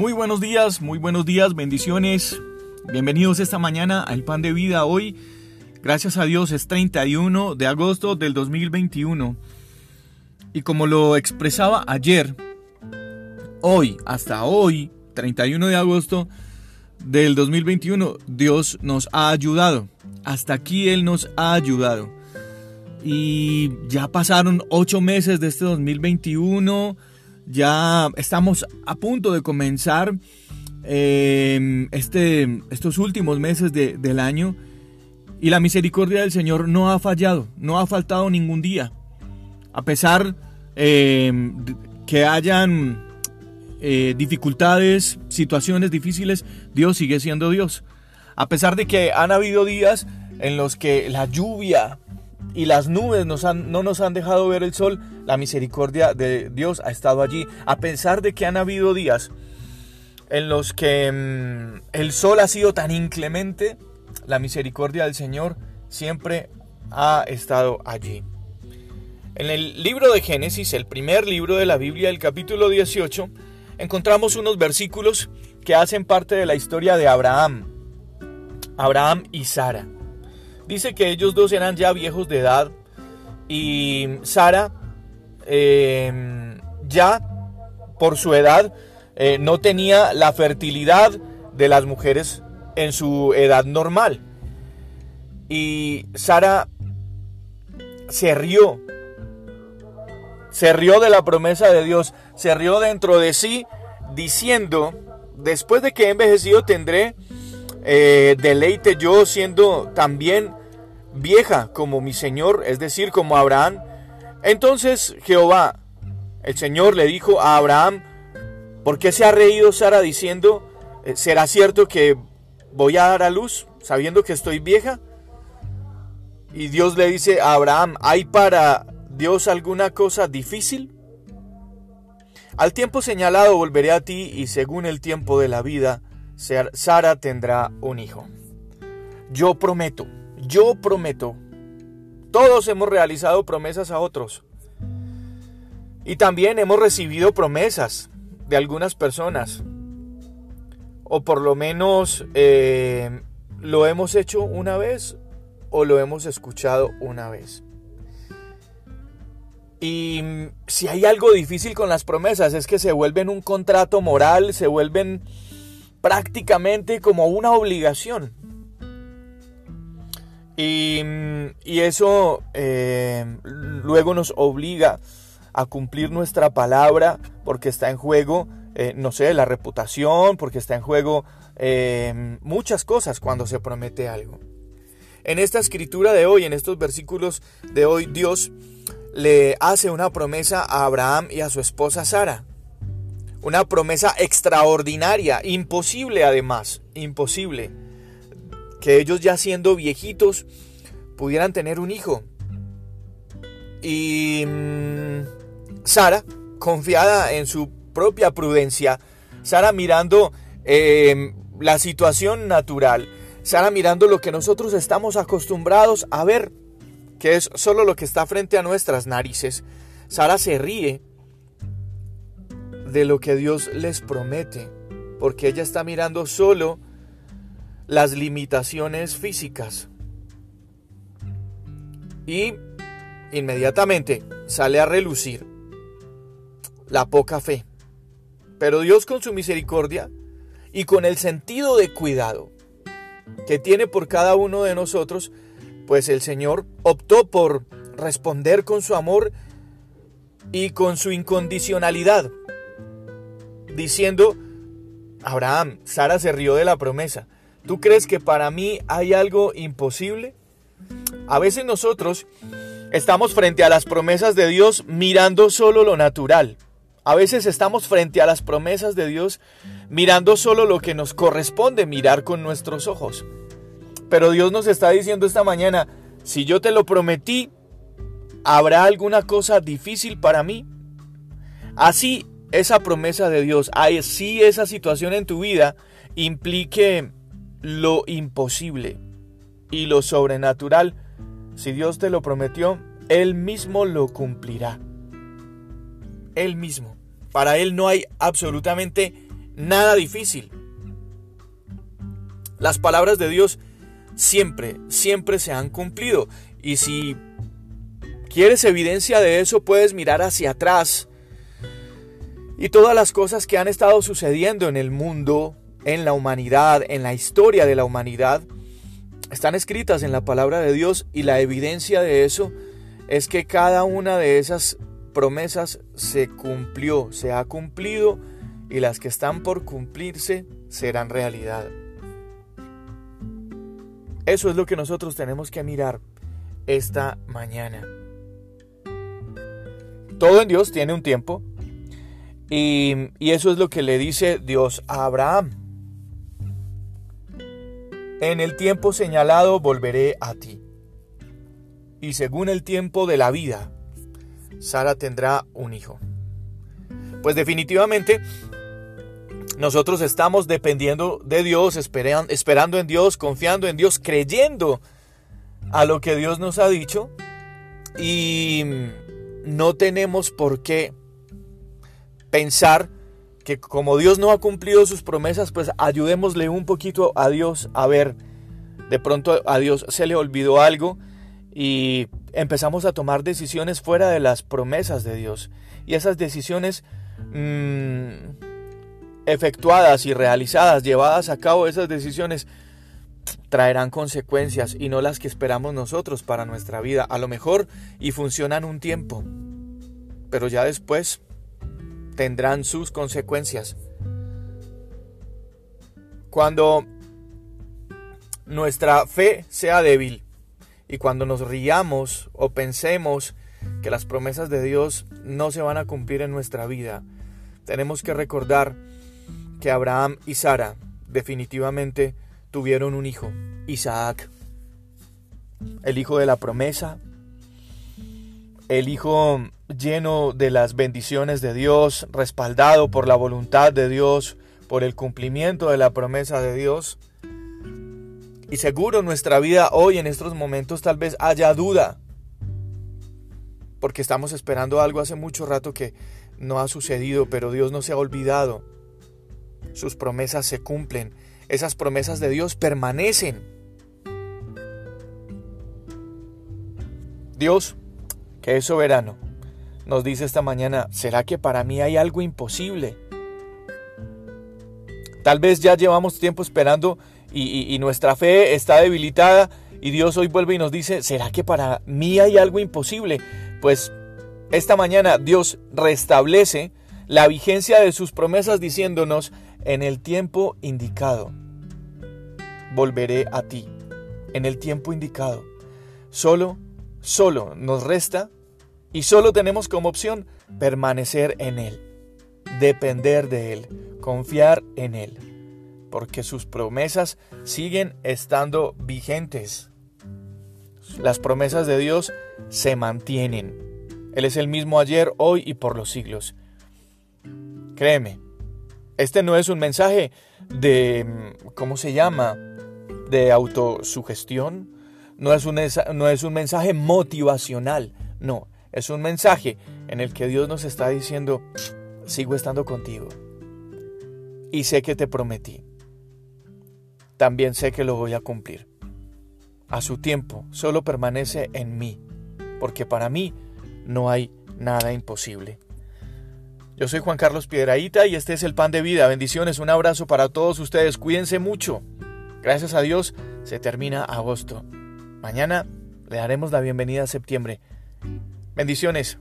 Muy buenos días, muy buenos días, bendiciones. Bienvenidos esta mañana al Pan de Vida. Hoy, gracias a Dios, es 31 de agosto del 2021. Y como lo expresaba ayer, hoy, hasta hoy, 31 de agosto del 2021, Dios nos ha ayudado. Hasta aquí Él nos ha ayudado. Y ya pasaron ocho meses de este 2021 ya estamos a punto de comenzar em, este, estos últimos meses del año y la misericordia del Señor no ha fallado, no ha faltado ningún día. A pesar eh, que hayan eh, dificultades, situaciones difíciles, Dios sigue siendo Dios. A pesar de que han habido días en los que la lluvia y las nubes no nos han dejado ver el sol, la misericordia de Dios ha estado allí. A pesar de que han habido días en los que mm, el sol ha sido tan inclemente, la misericordia del Señor siempre ha estado allí. En el libro de Génesis, el primer libro de la Biblia, el capítulo 18, encontramos unos versículos que hacen parte de la historia de Abraham, Abraham y Sara. Dice que ellos dos eran ya viejos de edad y Sara em, ya por su edad eh, no tenía la fertilidad de las mujeres en su edad normal. Y Sara se rió, se rió de la promesa de Dios, se rió dentro de sí diciendo, después de que he envejecido tendré eh, deleite yo siendo también vieja como mi Señor, es decir, como Abraham. Entonces Jehová, el Señor le dijo a Abraham, ¿por qué se ha reído Sara diciendo, eh, ¿será cierto que voy a dar a luz sabiendo que estoy vieja? Y Dios le dice a Abraham, ¿hay para Dios alguna cosa difícil? Al tiempo señalado volveré a ti y según el tiempo de la vida, Sara tendrá un hijo. Yo prometo yo prometo. Todos hemos realizado promesas a otros. Y también hemos recibido promesas de algunas personas. O por lo menos eh, lo hemos hecho una vez o lo hemos escuchado una vez. Y si hay algo difícil con las promesas es que se vuelven un contrato moral, se vuelven prácticamente como una obligación. Y, eso eh, luego nos obliga a cumplir nuestra palabra porque está en juego, eh, no sé, la reputación, porque está en juego eh, muchas cosas cuando se promete algo. En esta escritura de hoy, en estos versículos de hoy, Dios le hace una promesa a Abraham y a su esposa Sara. Una promesa extraordinaria, imposible además, imposible que ellos ya siendo viejitos pudieran tener un hijo. Y mm, Sara, confiada en su propia prudencia, Sara mirando em, la situación natural, Sara mirando lo que nosotros estamos acostumbrados a ver, que es solo lo que está frente a nuestras narices, Sara se ríe de lo que Dios les promete, porque ella está mirando solo las limitaciones físicas. Y inmediatamente sale a relucir la poca fe. Pero Dios con su misericordia y con el sentido de cuidado que tiene por cada uno de nosotros, pues el Señor optó por responder con su amor y con su incondicionalidad, diciendo, Abraham, Sara se rió de la promesa, ¿Tú crees que para mí hay algo imposible? A veces nosotros estamos frente a las promesas de Dios mirando solo lo natural. A veces estamos frente a las promesas de Dios mirando solo lo que nos corresponde mirar con nuestros ojos. Pero Dios nos está diciendo esta mañana, si yo te lo prometí, ¿habrá alguna cosa difícil para mí? Así esa promesa de Dios, así esa situación en tu vida implique lo imposible y lo sobrenatural, si Dios te lo prometió, Él mismo lo cumplirá. Él mismo. Para Él no hay absolutamente nada difícil. Las palabras de Dios siempre, siempre se han cumplido. Y si quieres evidencia de eso, puedes mirar hacia atrás. Y todas las cosas que han estado sucediendo en el mundo, en la humanidad, en la historia de la humanidad, están escritas en la palabra de Dios y la evidencia de eso es que cada una de esas promesas se cumplió, se ha cumplido y las que están por cumplirse serán realidad. Eso es lo que nosotros tenemos que mirar esta mañana. Todo en Dios tiene un tiempo y, y eso es lo que le dice Dios a Abraham. En el tiempo señalado volveré a ti. Y según el tiempo de la vida, Sara tendrá un hijo. Pues definitivamente nosotros estamos dependiendo de Dios, esperando en Dios, confiando en Dios, creyendo a lo que Dios nos ha dicho. Y no tenemos por qué pensar que como Dios no ha cumplido sus promesas, pues ayudémosle un poquito a Dios a ver, de pronto a Dios se le olvidó algo y empezamos a tomar decisiones fuera de las promesas de Dios. Y esas decisiones mm, efectuadas y realizadas, llevadas a cabo, esas decisiones traerán consecuencias y no las que esperamos nosotros para nuestra vida. A lo mejor y funcionan un tiempo, pero ya después tendrán sus consecuencias. Cuando nuestra fe sea débil y cuando nos riamos o pensemos que las promesas de Dios no se van a cumplir en nuestra vida, tenemos que recordar que Abraham y Sara definitivamente tuvieron un hijo, Isaac, el hijo de la promesa, el hijo lleno de las bendiciones de Dios, respaldado por la voluntad de Dios, por el cumplimiento de la promesa de Dios. Y seguro nuestra vida hoy en estos momentos tal vez haya duda, porque estamos esperando algo hace mucho rato que no ha sucedido, pero Dios no se ha olvidado. Sus promesas se cumplen, esas promesas de Dios permanecen. Dios que es soberano, nos dice esta mañana, ¿será que para mí hay algo imposible? Tal vez ya llevamos tiempo esperando y, nuestra fe está debilitada y Dios hoy vuelve y nos dice, ¿será que para mí hay algo imposible? Pues esta mañana Dios restablece la vigencia de sus promesas diciéndonos, en el tiempo indicado, volveré a ti, en el tiempo indicado. Solo Solo nos resta y solo tenemos como opción permanecer en Él, depender de Él, confiar en Él, porque sus promesas siguen estando vigentes. Las promesas de Dios se mantienen. Él es el mismo ayer, hoy y por los siglos. Créeme, este no es un mensaje de, ¿cómo se llama? De autosugestión, no es, un, no es un mensaje motivacional, no, es un mensaje en el que Dios nos está diciendo, sigo estando contigo. Y sé que te prometí. También sé que lo voy a cumplir. A su tiempo, solo permanece en mí, porque para mí no hay nada imposible. Yo soy Juan Carlos Piedraíta y este es el Pan de Vida. Bendiciones, un abrazo para todos ustedes. Cuídense mucho. Gracias a Dios se termina agosto. Mañana le daremos la bienvenida a septiembre. Bendiciones.